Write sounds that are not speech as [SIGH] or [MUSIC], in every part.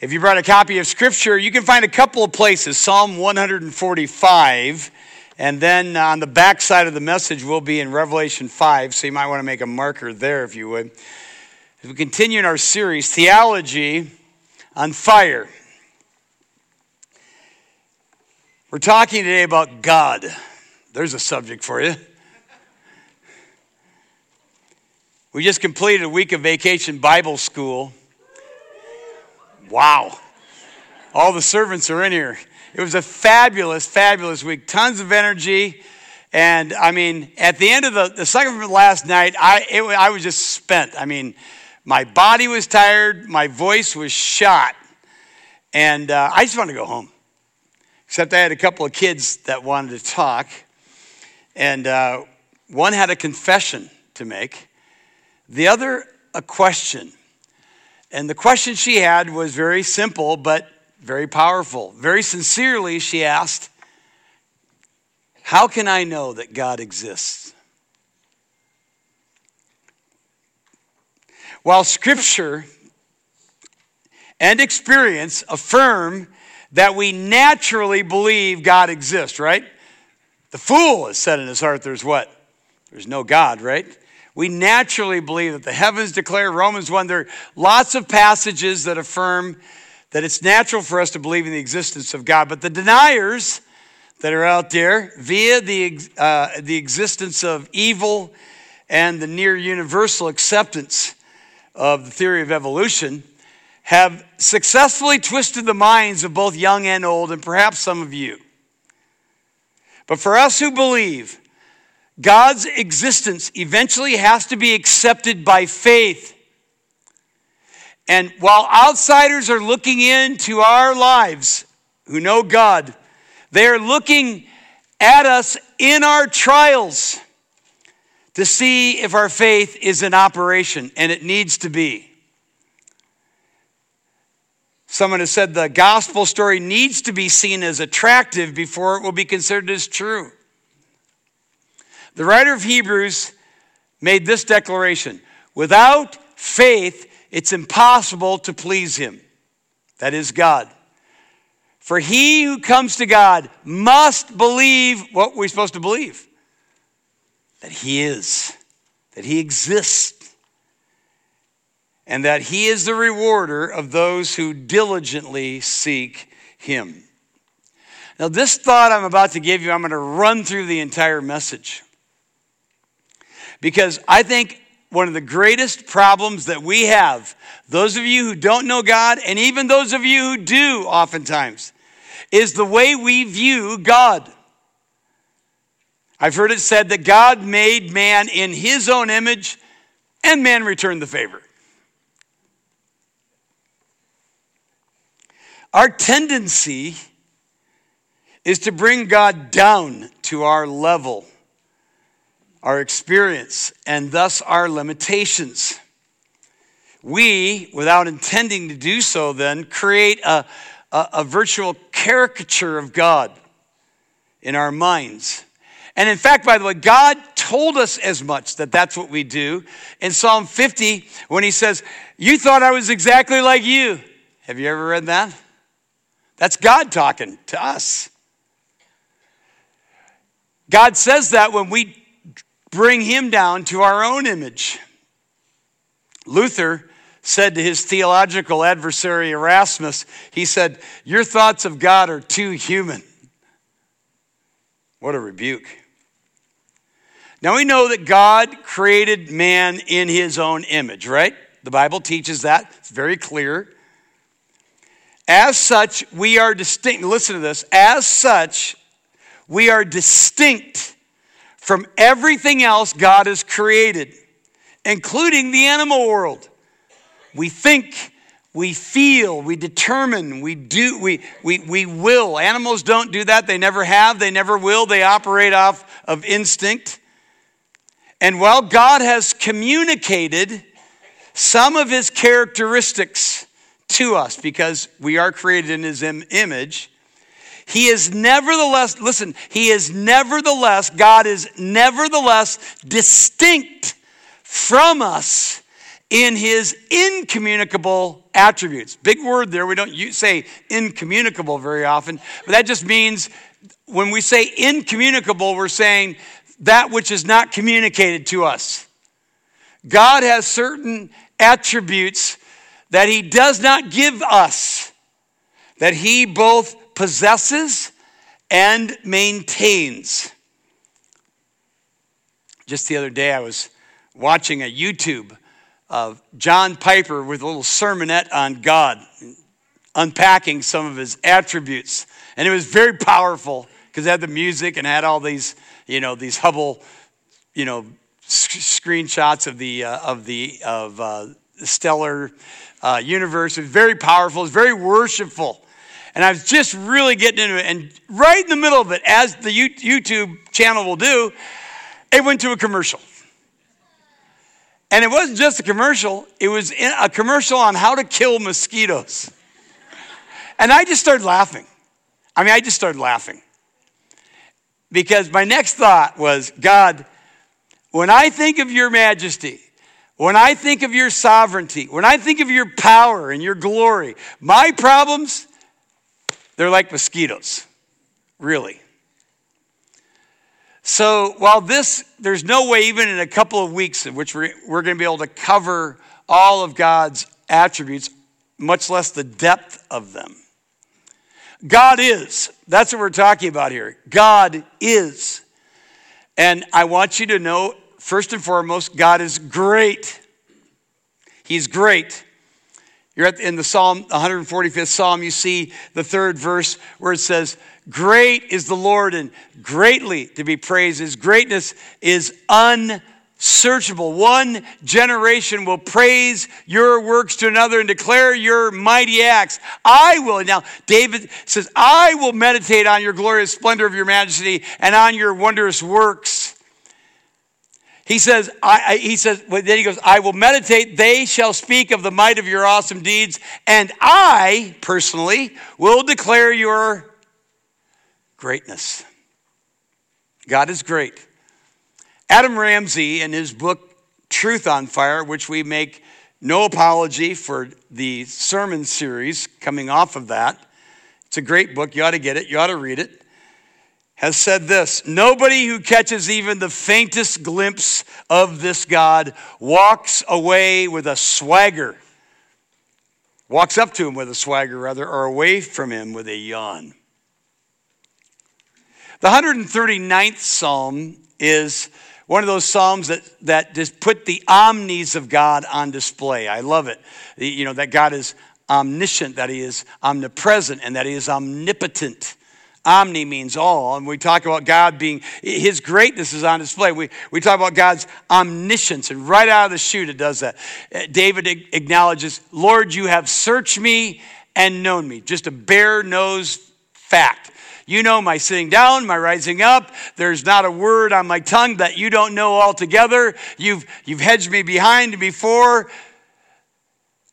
If you brought a copy of Scripture, you can find a couple of places Psalm 145, and then on the back side of the message will be in Revelation 5, so you might want to make a marker there if you would. As we continue in our series, Theology on Fire, we're talking today about God. There's a subject for you. We just completed a week of vacation Bible school. Wow. All the servants are in here. It was a fabulous, fabulous week. Tons of energy. And I mean, at the end of the, the second from last night, I, it, I was just spent. I mean, my body was tired, my voice was shot. And uh, I just wanted to go home. Except I had a couple of kids that wanted to talk. And uh, one had a confession to make. The other, a question. And the question she had was very simple, but very powerful. Very sincerely, she asked, How can I know that God exists? While Scripture and experience affirm that we naturally believe God exists, right? The fool has said in his heart, There's what? There's no God, right? We naturally believe that the heavens declare Romans 1. There are lots of passages that affirm that it's natural for us to believe in the existence of God. But the deniers that are out there, via the, uh, the existence of evil and the near universal acceptance of the theory of evolution, have successfully twisted the minds of both young and old, and perhaps some of you. But for us who believe, God's existence eventually has to be accepted by faith. And while outsiders are looking into our lives who know God, they are looking at us in our trials to see if our faith is in operation, and it needs to be. Someone has said the gospel story needs to be seen as attractive before it will be considered as true. The writer of Hebrews made this declaration without faith, it's impossible to please him. That is God. For he who comes to God must believe what we're supposed to believe that he is, that he exists, and that he is the rewarder of those who diligently seek him. Now, this thought I'm about to give you, I'm going to run through the entire message. Because I think one of the greatest problems that we have, those of you who don't know God, and even those of you who do oftentimes, is the way we view God. I've heard it said that God made man in his own image, and man returned the favor. Our tendency is to bring God down to our level our experience, and thus our limitations. We, without intending to do so, then create a, a, a virtual caricature of God in our minds. And in fact, by the way, God told us as much that that's what we do. In Psalm 50, when he says, You thought I was exactly like you. Have you ever read that? That's God talking to us. God says that when we bring him down to our own image. Luther said to his theological adversary Erasmus, he said, Your thoughts of God are too human. What a rebuke. Now we know that God created man in his own image, right? The Bible teaches that. It's very clear. As such, we are distinct. Listen to this. As such, we are distinct from everything else God has created, including the animal world. We think, we feel, we determine, we do, we, we, we will. Animals don't do that. They never have, they never will. They operate off of instinct. And while God has communicated some of his characteristics to us because we are created in his Im- image, he is nevertheless, listen, he is nevertheless, God is nevertheless distinct from us in his incommunicable attributes. Big word there. We don't say incommunicable very often, but that just means when we say incommunicable, we're saying that which is not communicated to us. God has certain attributes that he does not give us, that he both possesses and maintains. Just the other day, I was watching a YouTube of John Piper with a little sermonette on God, unpacking some of his attributes. And it was very powerful because it had the music and had all these, you know, these Hubble, you know, screenshots of the uh, of the of uh, stellar uh, universe. It was very powerful. It was very worshipful. And I was just really getting into it. And right in the middle of it, as the YouTube channel will do, it went to a commercial. And it wasn't just a commercial, it was a commercial on how to kill mosquitoes. And I just started laughing. I mean, I just started laughing. Because my next thought was God, when I think of your majesty, when I think of your sovereignty, when I think of your power and your glory, my problems, they're like mosquitoes, really. So while this, there's no way, even in a couple of weeks, in which we're, we're going to be able to cover all of God's attributes, much less the depth of them. God is. That's what we're talking about here. God is. And I want you to know, first and foremost, God is great. He's great. You're at, in the Psalm, 145th Psalm, you see the third verse where it says, Great is the Lord and greatly to be praised. His greatness is unsearchable. One generation will praise your works to another and declare your mighty acts. I will. Now, David says, I will meditate on your glorious splendor of your majesty and on your wondrous works. He says, I, I, he says, then he goes, I will meditate, they shall speak of the might of your awesome deeds, and I personally will declare your greatness. God is great. Adam Ramsey, in his book Truth on Fire, which we make no apology for the sermon series coming off of that, it's a great book. You ought to get it, you ought to read it. Has said this Nobody who catches even the faintest glimpse of this God walks away with a swagger, walks up to him with a swagger, rather, or away from him with a yawn. The 139th Psalm is one of those psalms that, that just put the omnis of God on display. I love it. You know, that God is omniscient, that he is omnipresent, and that he is omnipotent. Omni means all. And we talk about God being, his greatness is on display. We, we talk about God's omniscience, and right out of the chute, it does that. Uh, David acknowledges, Lord, you have searched me and known me. Just a bare nosed fact. You know my sitting down, my rising up. There's not a word on my tongue that you don't know altogether. You've, you've hedged me behind before.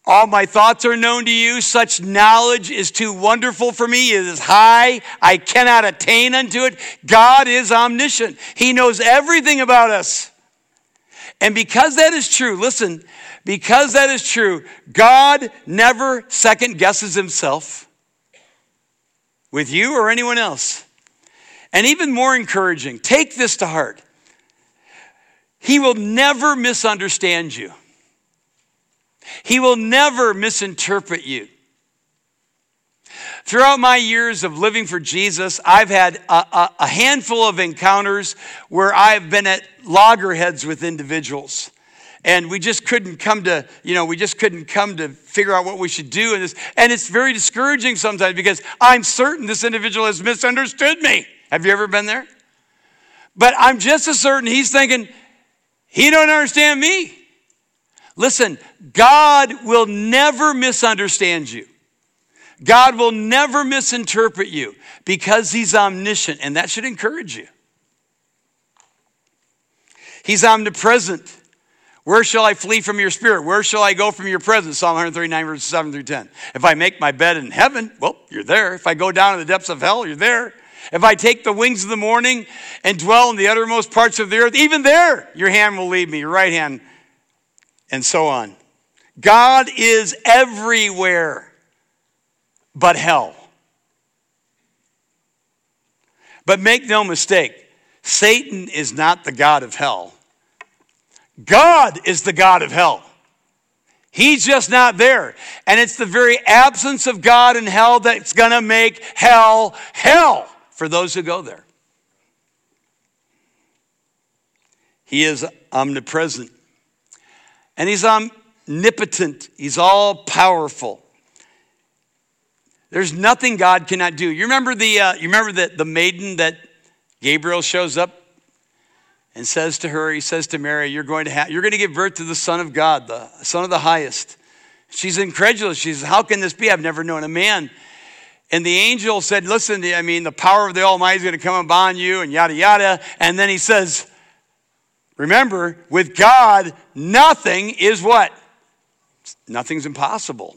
All my thoughts are known to you. Such knowledge is too wonderful for me. It is high. I cannot attain unto it. God is omniscient. He knows everything about us. And because that is true, listen, because that is true, God never second guesses himself with you or anyone else. And even more encouraging, take this to heart. He will never misunderstand you. He will never misinterpret you. Throughout my years of living for Jesus, I've had a, a, a, handful of encounters where I've been at loggerheads with individuals. And we just couldn't come to you know we just couldn't come to figure out what we should do in this. And it's very discouraging sometimes because i'm certain this individual has misunderstood me. Have you ever been there? But i'm just as certain he's thinking he don't understand me listen god will never misunderstand you god will never misinterpret you because he's omniscient and that should encourage you he's omnipresent where shall I flee from your spirit? Where shall I go from your presence? Psalm 139, verses 7 through 10. If I make my bed in heaven, well, you're there. If I go down to the depths of hell, you're there. If I take the wings of the morning and dwell in the uttermost parts of the earth, even there your hand will lead me, your right hand, and so on. God is everywhere but hell. But make no mistake, Satan is not the God of hell. God is the God of hell. He's just not there. And it's the very absence of God in hell that's going to make hell hell for those who go there. He is omnipresent. And he's omnipotent. He's all powerful. There's nothing God cannot do. You remember the uh, you remember the, the maiden that Gabriel shows up and says to her, he says to Mary, You're going to you're going to give birth to the Son of God, the Son of the highest. She's incredulous. She says, How can this be? I've never known a man. And the angel said, Listen, I mean, the power of the Almighty is going to come upon you, and yada yada. And then he says, Remember, with God, nothing is what? Nothing's impossible.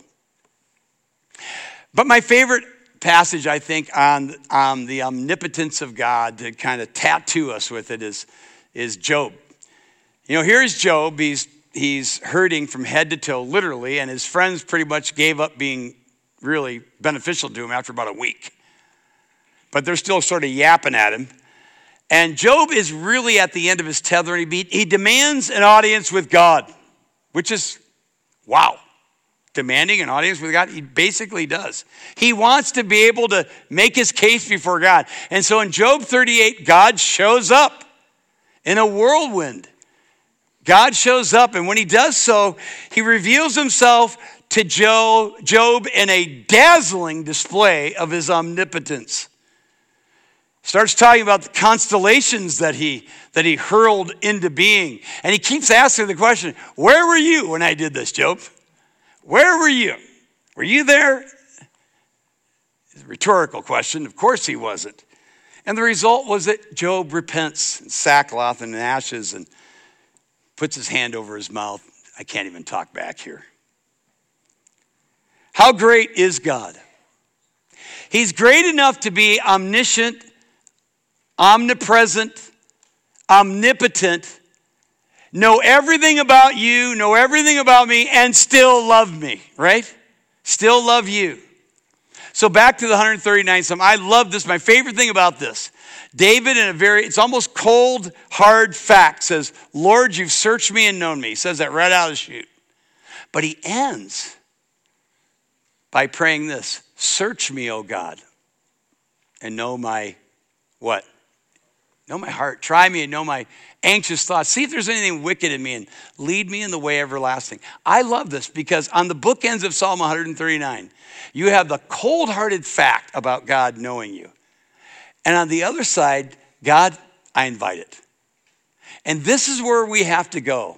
But my favorite passage, I think, on, on the omnipotence of God to kind of tattoo us with it is, is Job. You know, here's Job. He's, he's hurting from head to toe, literally, and his friends pretty much gave up being really beneficial to him after about a week. But they're still sort of yapping at him. And Job is really at the end of his tether, he, he demands an audience with God, which is wow demanding an audience with God? He basically does. He wants to be able to make his case before God. And so in Job 38, God shows up in a whirlwind. God shows up, and when he does so, he reveals himself to Job in a dazzling display of his omnipotence. Starts talking about the constellations that he that he hurled into being. And he keeps asking the question, Where were you when I did this, Job? Where were you? Were you there? rhetorical question. Of course he wasn't. And the result was that Job repents in sackcloth and ashes and puts his hand over his mouth. I can't even talk back here. How great is God? He's great enough to be omniscient, omnipresent, omnipotent, know everything about you, know everything about me, and still love me, right? Still love you. So back to the 139 Psalm. I love this. My favorite thing about this. David, in a very, it's almost cold, hard fact, says, Lord, you've searched me and known me. He says that right out of the chute. But he ends by praying this Search me, O God, and know my what? Know my heart. Try me and know my anxious thoughts. See if there's anything wicked in me and lead me in the way everlasting. I love this because on the bookends of Psalm 139, you have the cold hearted fact about God knowing you. And on the other side, God, I invite it. And this is where we have to go.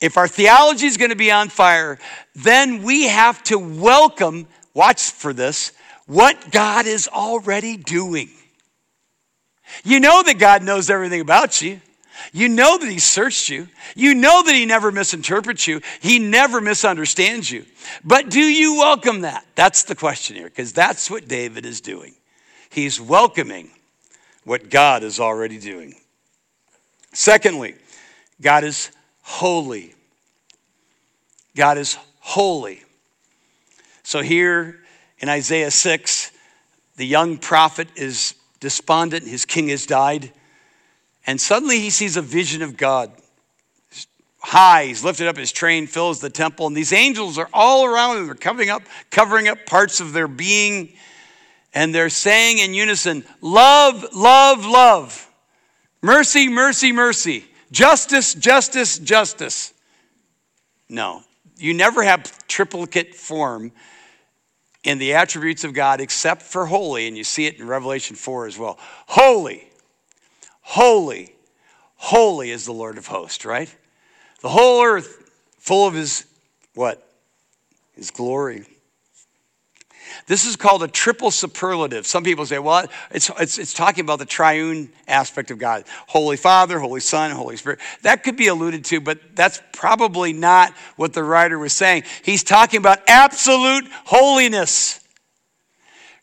If our theology is going to be on fire, then we have to welcome, watch for this, what God is already doing. You know that God knows everything about you. You know that He searched you. You know that He never misinterprets you. He never misunderstands you. But do you welcome that? That's the question here, because that's what David is doing. He's welcoming what God is already doing. Secondly, God is holy. God is holy. So here in Isaiah 6, the young prophet is despondent, his king has died. And suddenly he sees a vision of God. High, he's lifted up, his train fills the temple, and these angels are all around him. They're covering up, covering up parts of their being, and they're saying in unison, Love, love, love. Mercy, mercy, mercy. Justice, justice, justice. No, you never have triplicate form in the attributes of God except for holy, and you see it in Revelation 4 as well. Holy, holy, holy is the Lord of hosts, right? The whole earth full of his what? His glory. This is called a triple superlative. Some people say, well, it's, it's, it's talking about the triune aspect of God Holy Father, Holy Son, Holy Spirit. That could be alluded to, but that's probably not what the writer was saying. He's talking about absolute holiness.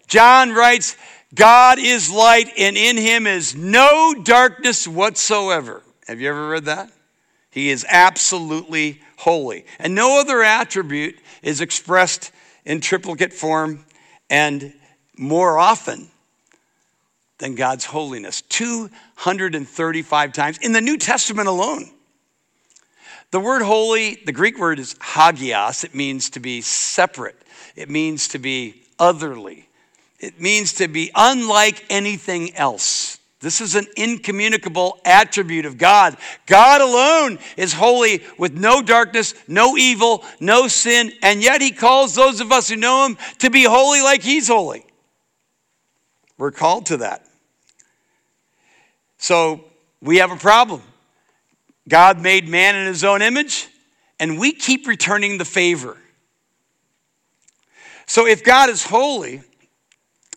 John writes, God is light, and in him is no darkness whatsoever. Have you ever read that? He is absolutely holy. And no other attribute is expressed in triplicate form and more often than God's holiness. 235 times in the New Testament alone. The word holy, the Greek word is hagios. It means to be separate, it means to be otherly, it means to be unlike anything else. This is an incommunicable attribute of God. God alone is holy with no darkness, no evil, no sin, and yet He calls those of us who know Him to be holy like He's holy. We're called to that. So we have a problem. God made man in His own image, and we keep returning the favor. So if God is holy,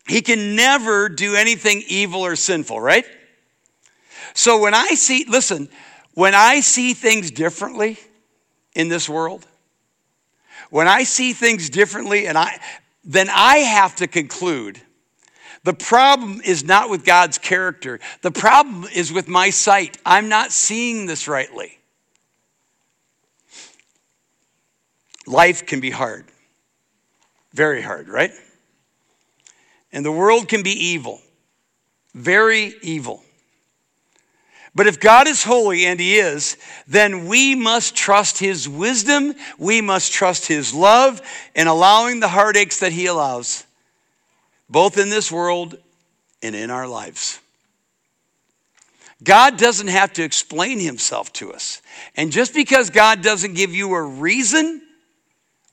he can never do anything evil or sinful, right? So when I see, listen, when I see things differently in this world, when I see things differently, and I, then I have to conclude the problem is not with God's character. The problem is with my sight. I'm not seeing this rightly. Life can be hard, very hard, right? And the world can be evil, very evil. But if God is holy, and He is, then we must trust His wisdom. We must trust His love in allowing the heartaches that He allows, both in this world and in our lives. God doesn't have to explain Himself to us. And just because God doesn't give you a reason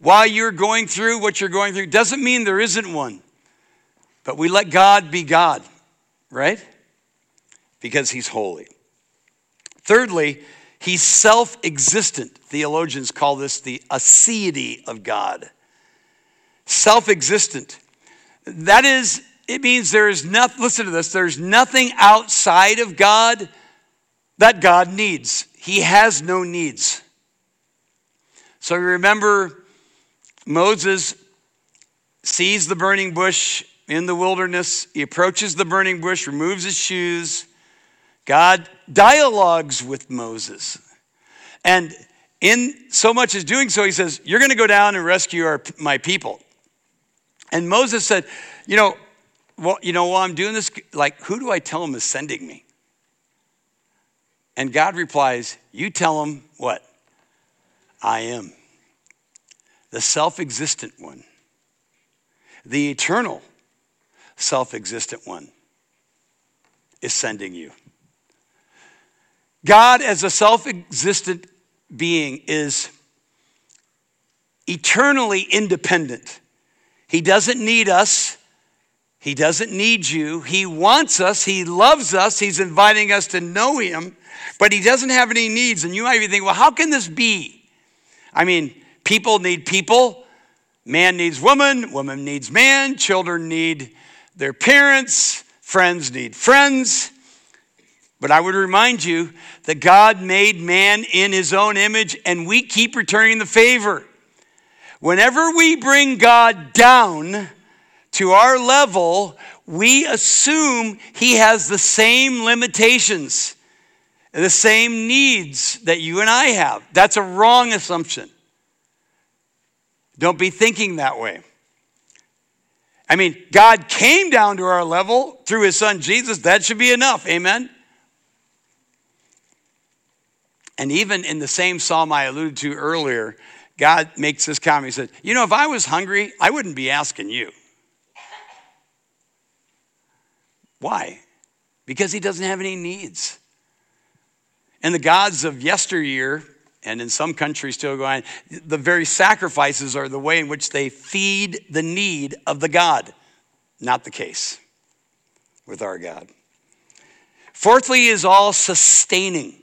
why you're going through what you're going through doesn't mean there isn't one. But we let God be God, right? Because he's holy. Thirdly, he's self existent. Theologians call this the aseity of God. Self existent. That is, it means there is nothing, listen to this, there's nothing outside of God that God needs. He has no needs. So remember, Moses sees the burning bush in the wilderness. He approaches the burning bush, removes his shoes. God dialogues with Moses. And in so much as doing so, he says, You're going to go down and rescue our, my people. And Moses said, You know, well, you know, while I'm doing this, like, who do I tell him is sending me? And God replies, You tell him what? I am. The self existent one, the eternal self existent one is sending you. God, as a self existent being, is eternally independent. He doesn't need us. He doesn't need you. He wants us. He loves us. He's inviting us to know Him, but He doesn't have any needs. And you might be thinking, well, how can this be? I mean, people need people. Man needs woman. Woman needs man. Children need their parents, friends need friends. But I would remind you that God made man in his own image, and we keep returning the favor. Whenever we bring God down to our level, we assume he has the same limitations, the same needs that you and I have. That's a wrong assumption. Don't be thinking that way. I mean, God came down to our level through his son Jesus. That should be enough. Amen. And even in the same psalm I alluded to earlier, God makes this comment. He said, You know, if I was hungry, I wouldn't be asking you. Why? Because he doesn't have any needs. And the gods of yesteryear and in some countries still going, the very sacrifices are the way in which they feed the need of the God. Not the case with our God. Fourthly, is all sustaining.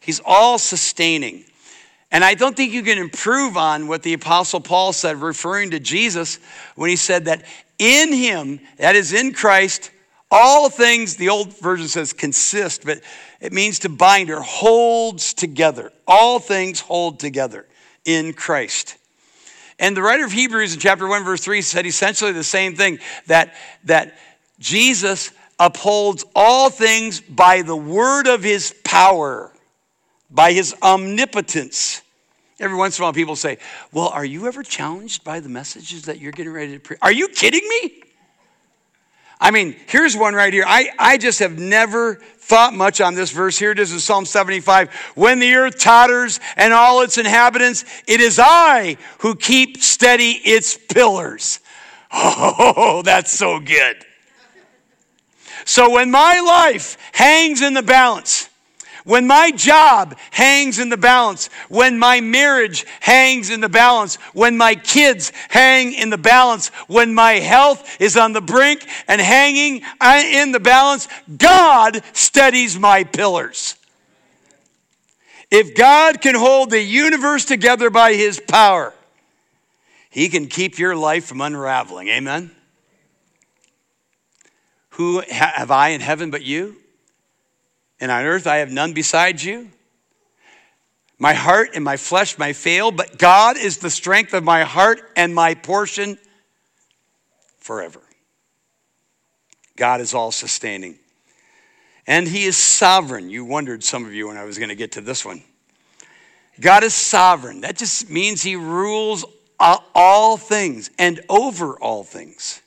He's all sustaining. And I don't think you can improve on what the Apostle Paul said, referring to Jesus, when he said that in him, that is in Christ, all things, the old version says consist, but it means to bind or holds together. All things hold together in Christ. And the writer of Hebrews in chapter 1, verse 3 said essentially the same thing that, that Jesus upholds all things by the word of his power. by his omnipotence. Every once in a while, people say, Well, are you ever challenged by the messages that you're getting ready to preach? Are you kidding me? I mean, here's one right here. I, I just have never thought much on this verse. Here it is in Psalm 75. When the earth totters and all its inhabitants, it is I who keep steady its pillars. [LAUGHS] Oh, that's so good. So when my life hangs in the balance, when my job hangs in the balance, when my marriage hangs in the balance, when my kids hang in the balance, when my health is on the brink and hanging uh, in the balance, God steadies my pillars. If God can hold the universe together by his power, he can keep your life from unraveling. Amen? Who have I in heaven but you? And on earth I have none besides you. My heart and my flesh may fail, but God is the strength of my heart and my portion forever. God is all sustaining. And He is sovereign. You wondered, some of you, when I was going to get to this one. God is sovereign. That just means He rules all things and over all things.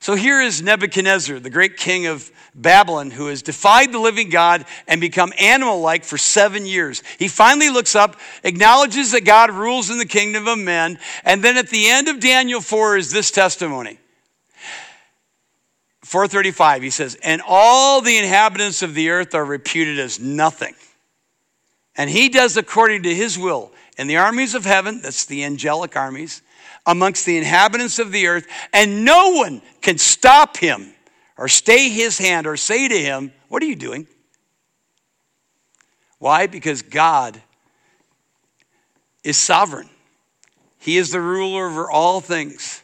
So here is Nebuchadnezzar, the great king of Babylon, who has defied the living God and become animal like for seven years. He finally looks up, acknowledges that God rules in the kingdom of men, and then at the end of Daniel 4 is this testimony. 435, he says, And all the inhabitants of the earth are reputed as nothing. And he does according to his will in the armies of heaven, that's the angelic armies, amongst the inhabitants of the earth, and no one can stop him or stay his hand or say to him, What are you doing? Why? Because God is sovereign, He is the ruler over all things.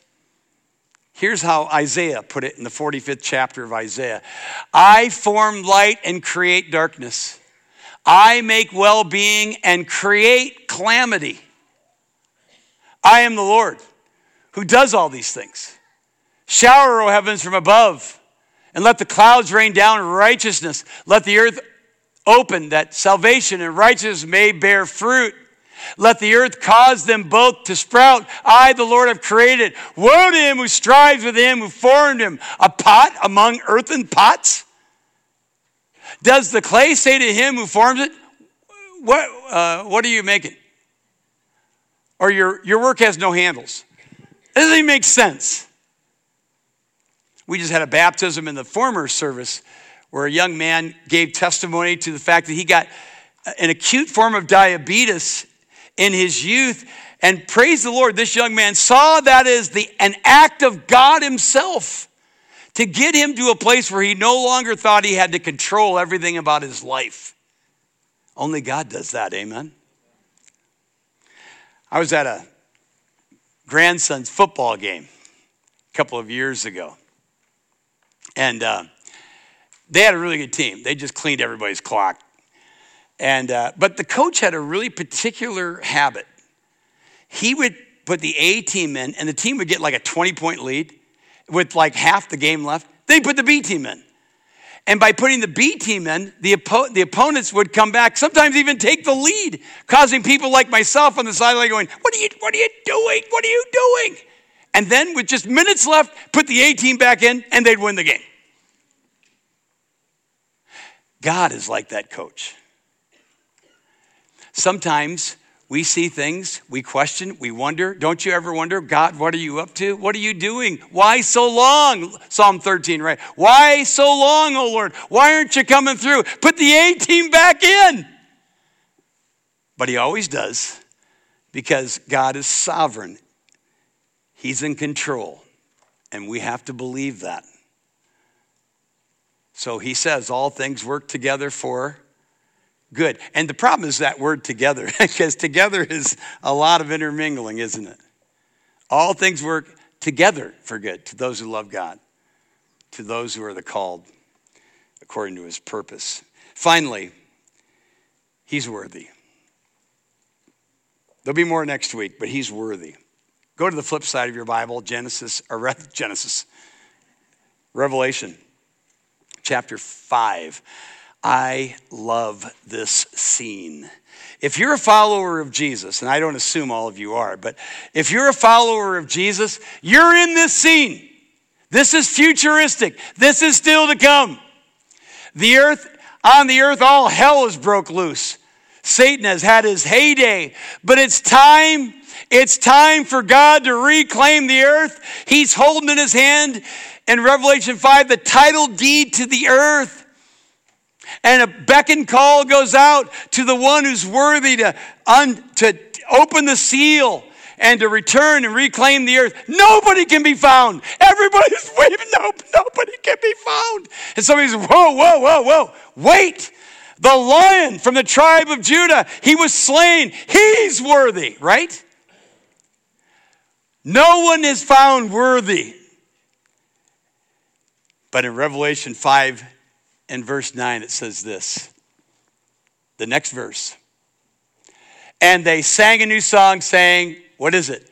Here's how Isaiah put it in the 45th chapter of Isaiah I form light and create darkness. I make well being and create calamity. I am the Lord who does all these things. Shower, O heavens, from above, and let the clouds rain down righteousness. Let the earth open that salvation and righteousness may bear fruit. Let the earth cause them both to sprout. I, the Lord, have created. Woe to him who strives with him who formed him. A pot among earthen pots? Does the clay say to him who forms it, What, uh, what are you making? Or your, your work has no handles. It doesn't even make sense. We just had a baptism in the former service where a young man gave testimony to the fact that he got an acute form of diabetes in his youth. And praise the Lord, this young man saw that as the, an act of God Himself to get him to a place where he no longer thought he had to control everything about his life. Only God does that, amen? I was at a grandson's football game a couple of years ago. And uh, they had a really good team. They just cleaned everybody's clock. And, uh, but the coach had a really particular habit. He would put the A team in, and the team would get like a 20 point lead with like half the game left. They put the B team in. And by putting the B team in, the, oppo- the opponents would come back, sometimes even take the lead, causing people like myself on the sideline going, What are you, what are you doing? What are you doing? And then with just minutes left, put the A team back in and they'd win the game. God is like that coach. Sometimes we see things, we question, we wonder. Don't you ever wonder, God, what are you up to? What are you doing? Why so long? Psalm 13, right? Why so long, oh Lord? Why aren't you coming through? Put the A team back in. But He always does because God is sovereign, He's in control, and we have to believe that. So He says, all things work together for good. And the problem is that word together, [LAUGHS] because together is a lot of intermingling, isn't it? All things work together for good to those who love God, to those who are the called according to his purpose. Finally, he's worthy. There'll be more next week, but he's worthy. Go to the flip side of your Bible, Genesis, or [LAUGHS] Genesis, Revelation, chapter 5. I love this scene. If you're a follower of Jesus, and I don't assume all of you are, but if you're a follower of Jesus, you're in this scene. This is futuristic. This is still to come. The earth, on the earth, all hell is broke loose. Satan has had his heyday, but it's time. It's time for God to reclaim the earth. He's holding in his hand in Revelation 5 the title deed to the earth. And a beck and call goes out to the one who's worthy to, un, to open the seal and to return and reclaim the earth. Nobody can be found. Everybody's waving, [LAUGHS] nope, nobody can be found. And somebody says, whoa, whoa, whoa, whoa, wait. The lion from the tribe of Judah, he was slain. He's worthy, right? No one is found worthy. But in Revelation 5 and verse 9, it says this the next verse. And they sang a new song, saying, What is it?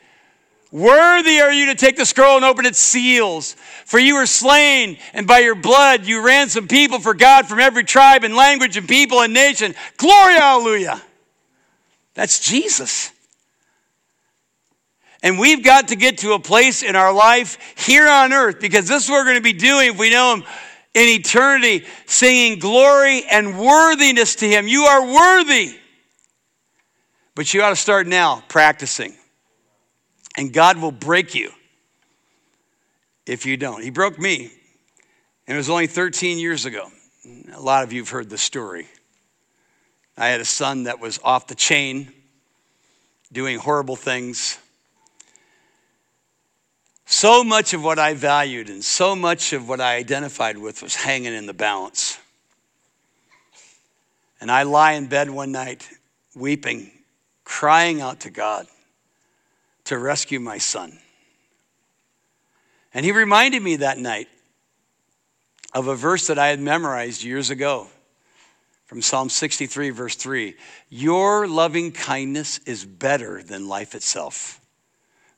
Worthy are you to take the scroll and open its seals. For you were slain, and by your blood you ransomed people for God from every tribe and language and people and nation. Glory, hallelujah. That's Jesus. And we've got to get to a place in our life here on earth because this is what we're going to be doing if we know Him in eternity, singing glory and worthiness to Him. You are worthy. But you ought to start now practicing. And God will break you if you don't. He broke me, and it was only 13 years ago. A lot of you have heard the story. I had a son that was off the chain, doing horrible things. So much of what I valued and so much of what I identified with was hanging in the balance. And I lie in bed one night, weeping, crying out to God to rescue my son. And he reminded me that night of a verse that I had memorized years ago from Psalm 63, verse 3 Your loving kindness is better than life itself.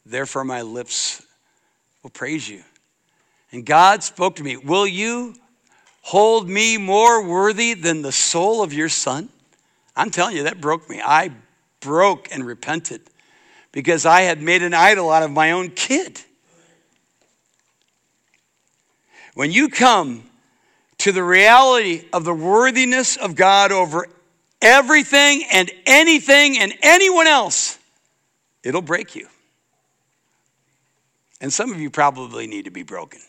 Therefore, my lips will praise you. And God spoke to me, Will you hold me more worthy than the soul of your son? I'm telling you, that broke me. I broke and repented because I had made an idol out of my own kid. When you come to the reality of the worthiness of God over everything and anything and anyone else, it'll break you. And some of you probably need to be broken.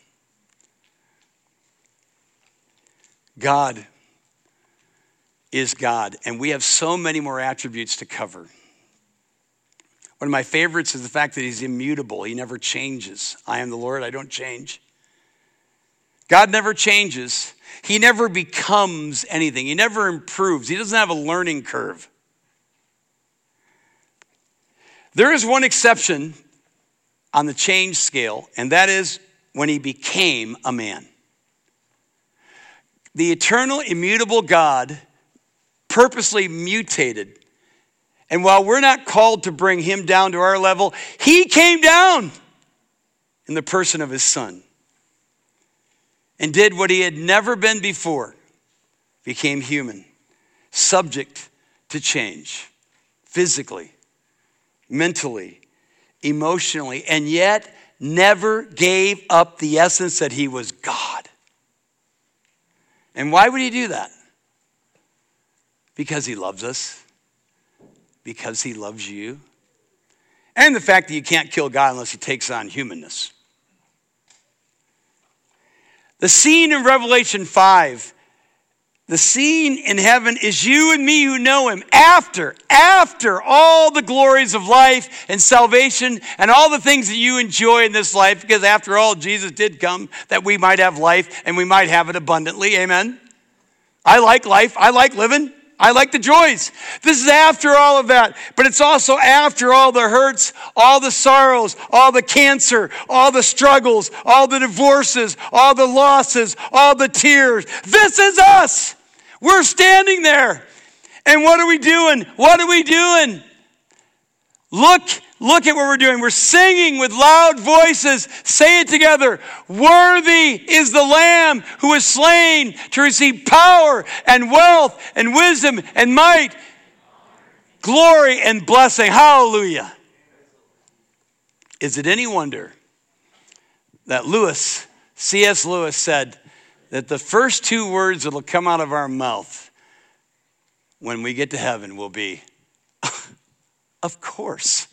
God is God, and we have so many more attributes to cover. One of my favorites is the fact that he's immutable. He never changes. I am the Lord, I don't change. God never changes. He never becomes anything. He never improves. He doesn't have a learning curve. There is one exception on the change scale, and that is when he became a man. The eternal, immutable God purposely mutated. And while we're not called to bring him down to our level, he came down in the person of his son and did what he had never been before became human, subject to change physically, mentally, emotionally, and yet never gave up the essence that he was God. And why would he do that? Because he loves us, because he loves you, and the fact that you can't kill God unless he takes on humanness. The scene in Revelation 5 the scene in heaven is you and me who know him after, after all the glories of life and salvation and all the things that you enjoy in this life, because after all, Jesus did come that we might have life and we might have it abundantly. Amen. I like life. I like living. I like the joys. This is after all of that, but it's also after all the hurts, all the sorrows, all the cancer, all the struggles, all the divorces, all the losses, all the tears. This is us. We're standing there. And what are we doing? What are we doing? Look, Look at what we're doing. We're singing with loud voices. Say it together. Worthy is the Lamb who was slain to receive power and wealth and wisdom and might, glory and blessing. Hallelujah. Is it any wonder that Lewis, C.S. Lewis, said that the first two words that will come out of our mouth when we get to heaven will be, [LAUGHS] Of course.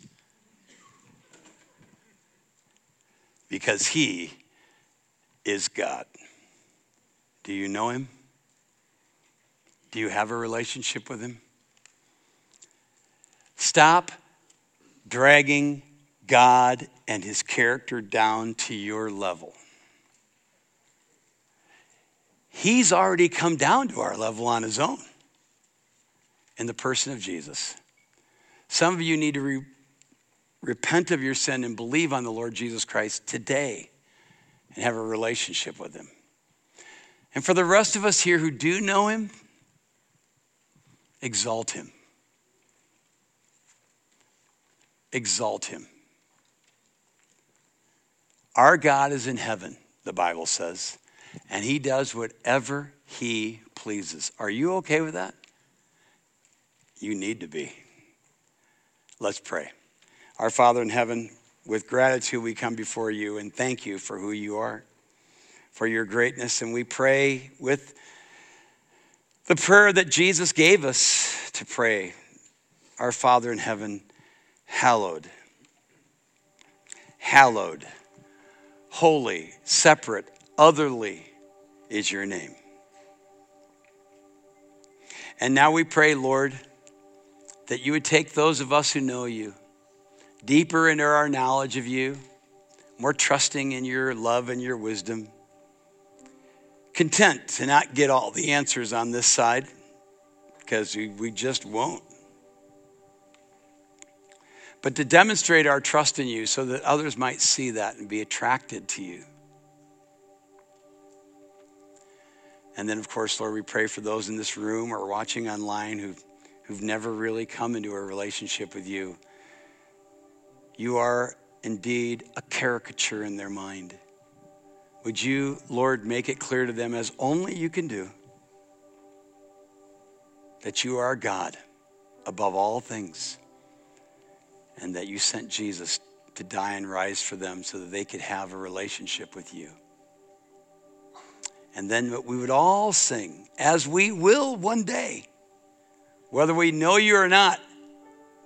Because he is God. Do you know him? Do you have a relationship with him? Stop dragging God and his character down to your level. He's already come down to our level on his own in the person of Jesus. Some of you need to re- repent of your sin and believe on the Lord Jesus Christ today and have a relationship with him. And for the rest of us here who do know him, exalt him. Exalt him. Our God is in heaven, the Bible says, and he does whatever he pleases. Are you okay with that? You need to be. Let's pray. Our Father in heaven, with gratitude we come before you and thank you for who you are, for your greatness. And we pray with the prayer that Jesus gave us to pray Our Father in heaven, hallowed, hallowed, holy, separate, otherly is your name. And now we pray, Lord, that you would take those of us who know you deeper into our knowledge of you, more trusting in your love and your wisdom, content to not get all the answers on this side because we, we just won't. But to demonstrate our trust in you so that others might see that and be attracted to you. And then, of course, Lord, we pray for those in this room or watching online who've, who've never really come into a relationship with you you are indeed a caricature in their mind. Would you, Lord, make it clear to them as only you can do that you are God above all things and that you sent Jesus to die and rise for them so that they could have a relationship with you. And then we would all sing, as we will one day, whether we know you or not,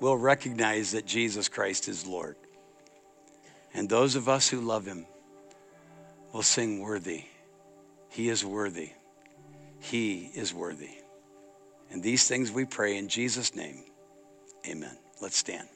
will recognize that Jesus Christ is Lord. And those of us who love him will sing, Worthy. He is worthy. He is worthy. And these things we pray in Jesus' name. Amen. Let's stand.